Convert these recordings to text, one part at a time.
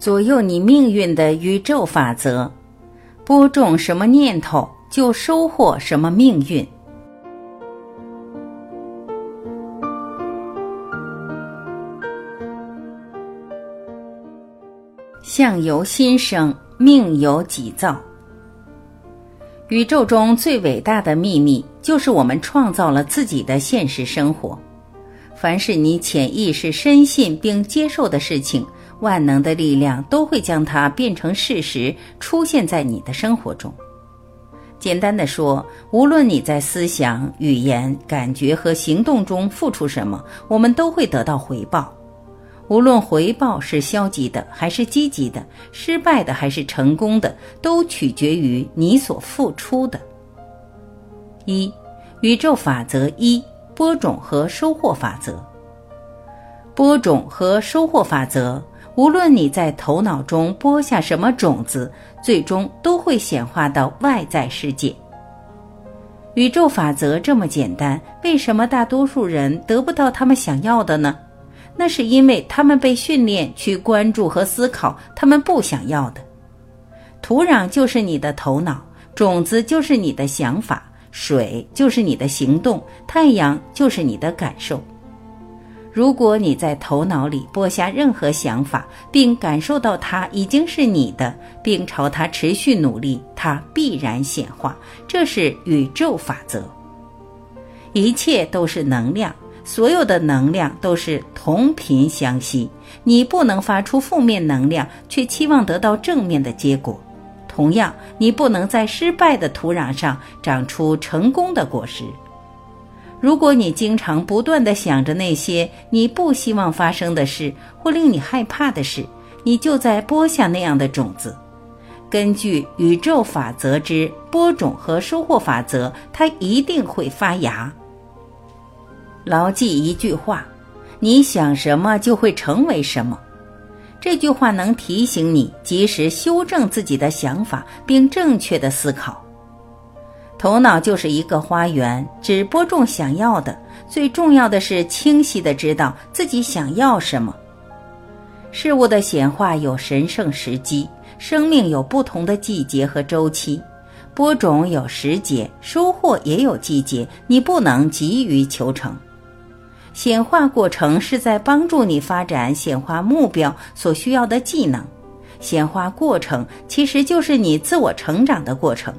左右你命运的宇宙法则，播种什么念头，就收获什么命运。相由心生，命由己造。宇宙中最伟大的秘密，就是我们创造了自己的现实生活。凡是你潜意识深信并接受的事情，万能的力量都会将它变成事实，出现在你的生活中。简单的说，无论你在思想、语言、感觉和行动中付出什么，我们都会得到回报。无论回报是消极的还是积极的，失败的还是成功的，都取决于你所付出的。一，宇宙法则一：播种和收获法则。播种和收获法则，无论你在头脑中播下什么种子，最终都会显化到外在世界。宇宙法则这么简单，为什么大多数人得不到他们想要的呢？那是因为他们被训练去关注和思考他们不想要的。土壤就是你的头脑，种子就是你的想法，水就是你的行动，太阳就是你的感受。如果你在头脑里播下任何想法，并感受到它已经是你的，并朝它持续努力，它必然显化。这是宇宙法则。一切都是能量。所有的能量都是同频相吸，你不能发出负面能量却期望得到正面的结果。同样，你不能在失败的土壤上长出成功的果实。如果你经常不断地想着那些你不希望发生的事或令你害怕的事，你就在播下那样的种子。根据宇宙法则之播种和收获法则，它一定会发芽。牢记一句话：你想什么就会成为什么。这句话能提醒你及时修正自己的想法，并正确的思考。头脑就是一个花园，只播种想要的。最重要的是清晰的知道自己想要什么。事物的显化有神圣时机，生命有不同的季节和周期，播种有时节，收获也有季节。你不能急于求成。显化过程是在帮助你发展显化目标所需要的技能，显化过程其实就是你自我成长的过程。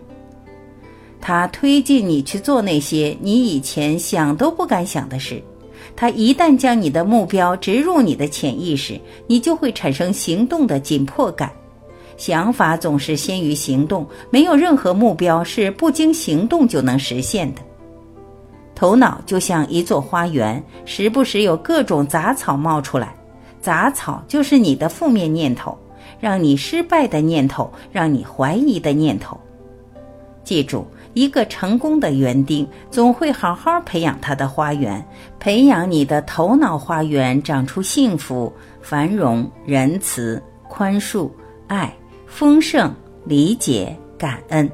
它推进你去做那些你以前想都不敢想的事。它一旦将你的目标植入你的潜意识，你就会产生行动的紧迫感。想法总是先于行动，没有任何目标是不经行动就能实现的。头脑就像一座花园，时不时有各种杂草冒出来。杂草就是你的负面念头，让你失败的念头，让你怀疑的念头。记住，一个成功的园丁总会好好培养他的花园，培养你的头脑花园，长出幸福、繁荣、仁慈、宽恕、爱、丰盛、理解、感恩。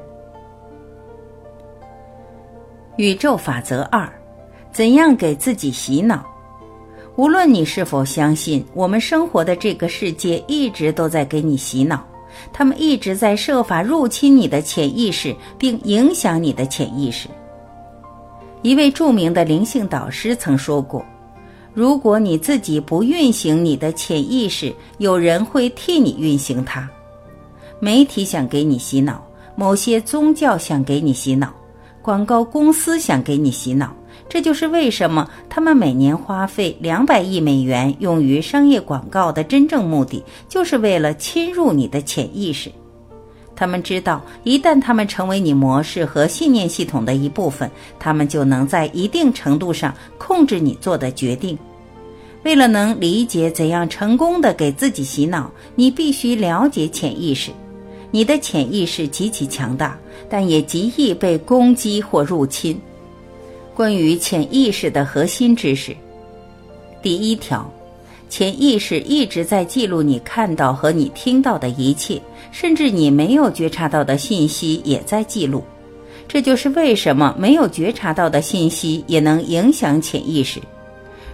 宇宙法则二：怎样给自己洗脑？无论你是否相信，我们生活的这个世界一直都在给你洗脑，他们一直在设法入侵你的潜意识，并影响你的潜意识。一位著名的灵性导师曾说过：“如果你自己不运行你的潜意识，有人会替你运行它。媒体想给你洗脑，某些宗教想给你洗脑。”广告公司想给你洗脑，这就是为什么他们每年花费两百亿美元用于商业广告的真正目的，就是为了侵入你的潜意识。他们知道，一旦他们成为你模式和信念系统的一部分，他们就能在一定程度上控制你做的决定。为了能理解怎样成功的给自己洗脑，你必须了解潜意识。你的潜意识极其强大，但也极易被攻击或入侵。关于潜意识的核心知识：第一条，潜意识一直在记录你看到和你听到的一切，甚至你没有觉察到的信息也在记录。这就是为什么没有觉察到的信息也能影响潜意识。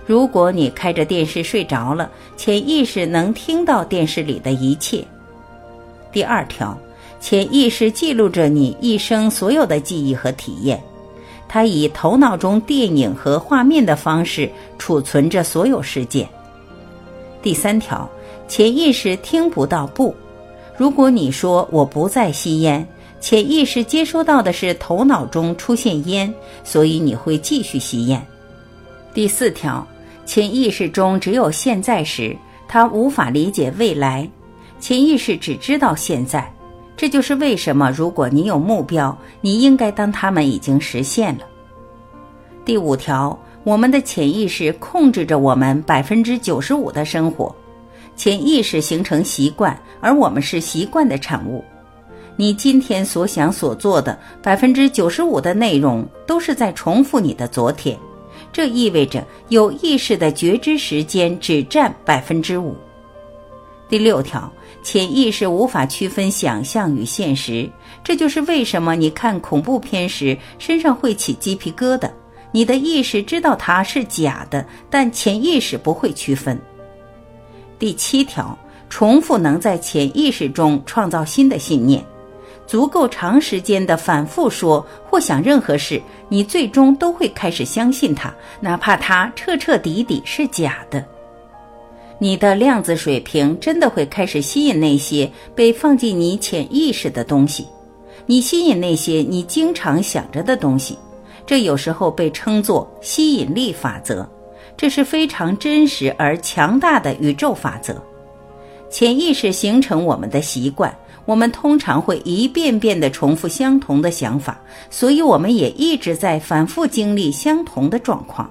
如果你开着电视睡着了，潜意识能听到电视里的一切。第二条，潜意识记录着你一生所有的记忆和体验，它以头脑中电影和画面的方式储存着所有事件。第三条，潜意识听不到不。如果你说我不再吸烟，潜意识接收到的是头脑中出现烟，所以你会继续吸烟。第四条。潜意识中只有现在时，他无法理解未来。潜意识只知道现在，这就是为什么如果你有目标，你应该当他们已经实现了。第五条，我们的潜意识控制着我们百分之九十五的生活。潜意识形成习惯，而我们是习惯的产物。你今天所想所做的百分之九十五的内容，都是在重复你的昨天。这意味着有意识的觉知时间只占百分之五。第六条，潜意识无法区分想象与现实，这就是为什么你看恐怖片时身上会起鸡皮疙瘩。你的意识知道它是假的，但潜意识不会区分。第七条，重复能在潜意识中创造新的信念。足够长时间的反复说或想任何事，你最终都会开始相信它，哪怕它彻彻底底是假的。你的量子水平真的会开始吸引那些被放进你潜意识的东西，你吸引那些你经常想着的东西。这有时候被称作吸引力法则，这是非常真实而强大的宇宙法则。潜意识形成我们的习惯。我们通常会一遍遍地重复相同的想法，所以我们也一直在反复经历相同的状况。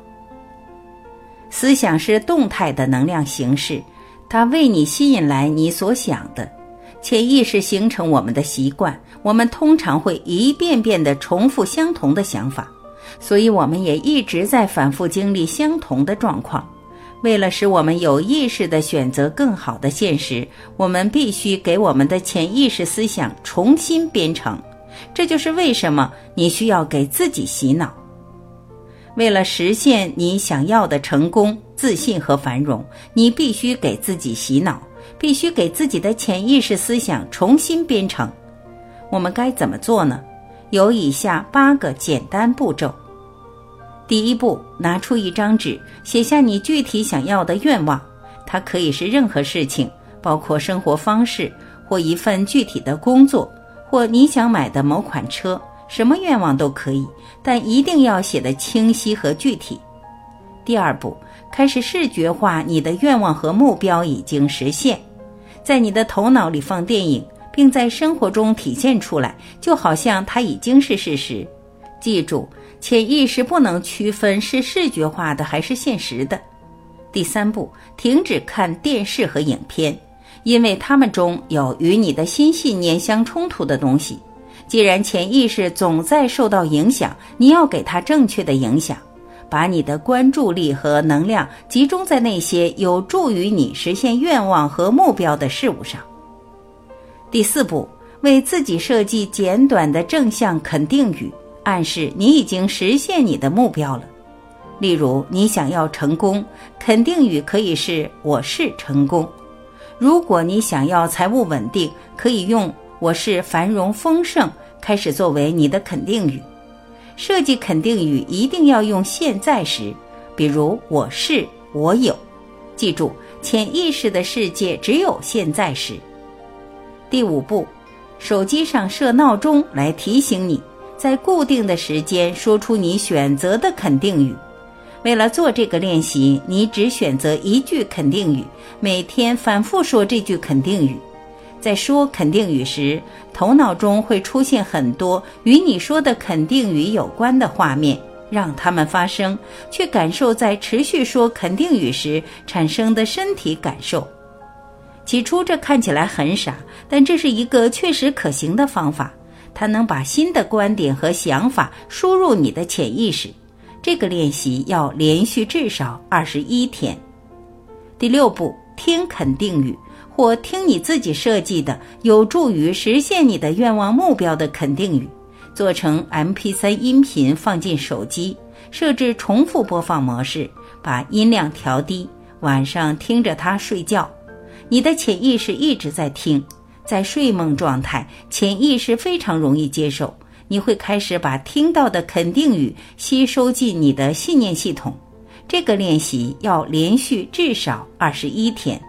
思想是动态的能量形式，它为你吸引来你所想的。潜意识形成我们的习惯，我们通常会一遍遍地重复相同的想法，所以我们也一直在反复经历相同的状况。为了使我们有意识地选择更好的现实，我们必须给我们的潜意识思想重新编程。这就是为什么你需要给自己洗脑。为了实现你想要的成功、自信和繁荣，你必须给自己洗脑，必须给自己的潜意识思想重新编程。我们该怎么做呢？有以下八个简单步骤。第一步，拿出一张纸，写下你具体想要的愿望。它可以是任何事情，包括生活方式，或一份具体的工作，或你想买的某款车。什么愿望都可以，但一定要写得清晰和具体。第二步，开始视觉化你的愿望和目标已经实现，在你的头脑里放电影，并在生活中体现出来，就好像它已经是事实。记住。潜意识不能区分是视觉化的还是现实的。第三步，停止看电视和影片，因为它们中有与你的新信念相冲突的东西。既然潜意识总在受到影响，你要给它正确的影响，把你的关注力和能量集中在那些有助于你实现愿望和目标的事物上。第四步，为自己设计简短的正向肯定语。暗示你已经实现你的目标了。例如，你想要成功，肯定语可以是“我是成功”。如果你想要财务稳定，可以用“我是繁荣丰盛”开始作为你的肯定语。设计肯定语一定要用现在时，比如“我是”“我有”。记住，潜意识的世界只有现在时。第五步，手机上设闹钟来提醒你。在固定的时间说出你选择的肯定语。为了做这个练习，你只选择一句肯定语，每天反复说这句肯定语。在说肯定语时，头脑中会出现很多与你说的肯定语有关的画面，让它们发生，去感受在持续说肯定语时产生的身体感受。起初这看起来很傻，但这是一个确实可行的方法。它能把新的观点和想法输入你的潜意识。这个练习要连续至少二十一天。第六步，听肯定语或听你自己设计的有助于实现你的愿望目标的肯定语，做成 MP3 音频放进手机，设置重复播放模式，把音量调低，晚上听着它睡觉。你的潜意识一直在听，在睡梦状态，潜意识非常容易接受。你会开始把听到的肯定语吸收进你的信念系统。这个练习要连续至少二十一天。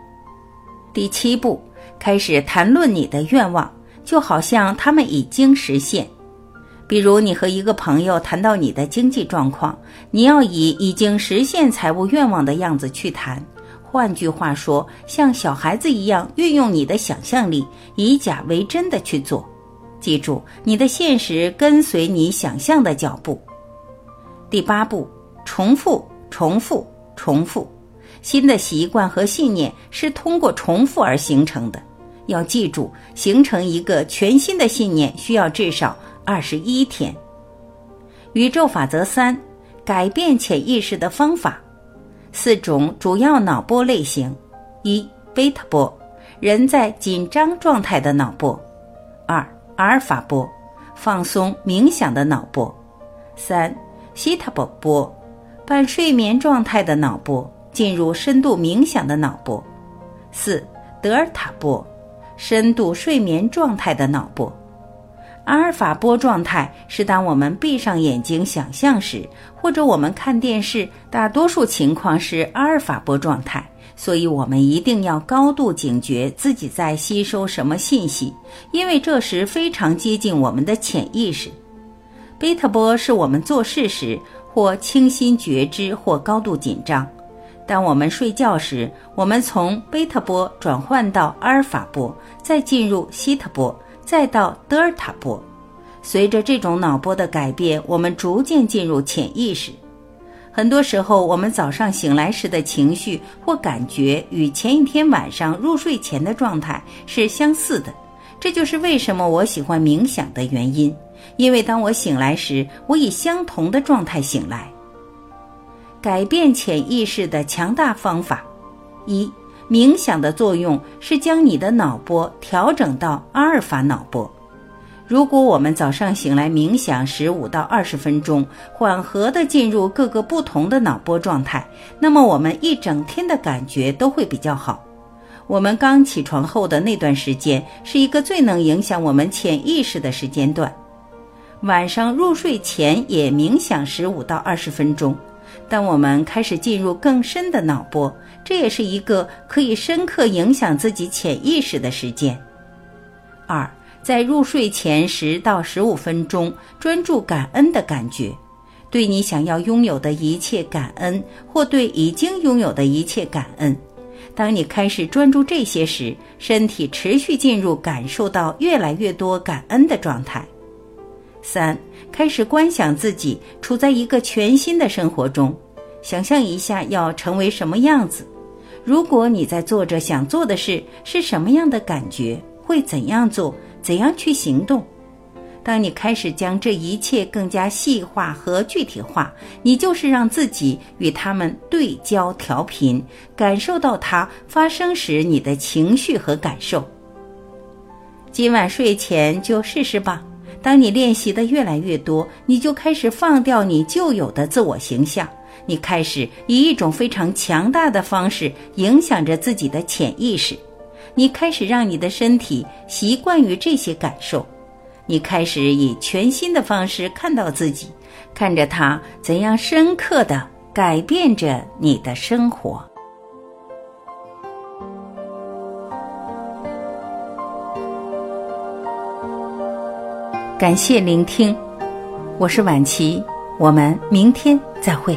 第七步，开始谈论你的愿望，就好像他们已经实现。比如，你和一个朋友谈到你的经济状况，你要以已经实现财务愿望的样子去谈。换句话说，像小孩子一样运用你的想象力，以假为真的去做。记住，你的现实跟随你想象的脚步。第八步，重复。重复，重复，新的习惯和信念是通过重复而形成的。要记住，形成一个全新的信念需要至少二十一天。宇宙法则三：改变潜意识的方法。四种主要脑波类型：一、贝塔波，人在紧张状态的脑波；二、阿尔法波，放松冥想的脑波；三、西塔波波。半睡眠状态的脑波进入深度冥想的脑波，四德尔塔波，深度睡眠状态的脑波，阿尔法波状态是当我们闭上眼睛想象时，或者我们看电视，大多数情况是阿尔法波状态，所以我们一定要高度警觉自己在吸收什么信息，因为这时非常接近我们的潜意识。贝塔波是我们做事时。或清新觉知，或高度紧张。当我们睡觉时，我们从贝塔波转换到阿尔法波，再进入西塔波，再到德尔塔波。随着这种脑波的改变，我们逐渐进入潜意识。很多时候，我们早上醒来时的情绪或感觉与前一天晚上入睡前的状态是相似的。这就是为什么我喜欢冥想的原因。因为当我醒来时，我以相同的状态醒来。改变潜意识的强大方法：一、冥想的作用是将你的脑波调整到阿尔法脑波。如果我们早上醒来冥想十五到二十分钟，缓和的进入各个不同的脑波状态，那么我们一整天的感觉都会比较好。我们刚起床后的那段时间是一个最能影响我们潜意识的时间段。晚上入睡前也冥想十五到二十分钟。当我们开始进入更深的脑波，这也是一个可以深刻影响自己潜意识的时间。二，在入睡前十到十五分钟，专注感恩的感觉，对你想要拥有的一切感恩，或对已经拥有的一切感恩。当你开始专注这些时，身体持续进入感受到越来越多感恩的状态。三，开始观想自己处在一个全新的生活中，想象一下要成为什么样子。如果你在做着想做的事，是什么样的感觉？会怎样做？怎样去行动？当你开始将这一切更加细化和具体化，你就是让自己与他们对焦调频，感受到它发生时你的情绪和感受。今晚睡前就试试吧。当你练习的越来越多，你就开始放掉你旧有的自我形象，你开始以一种非常强大的方式影响着自己的潜意识，你开始让你的身体习惯于这些感受，你开始以全新的方式看到自己，看着它怎样深刻的改变着你的生活。感谢聆听，我是晚琪，我们明天再会。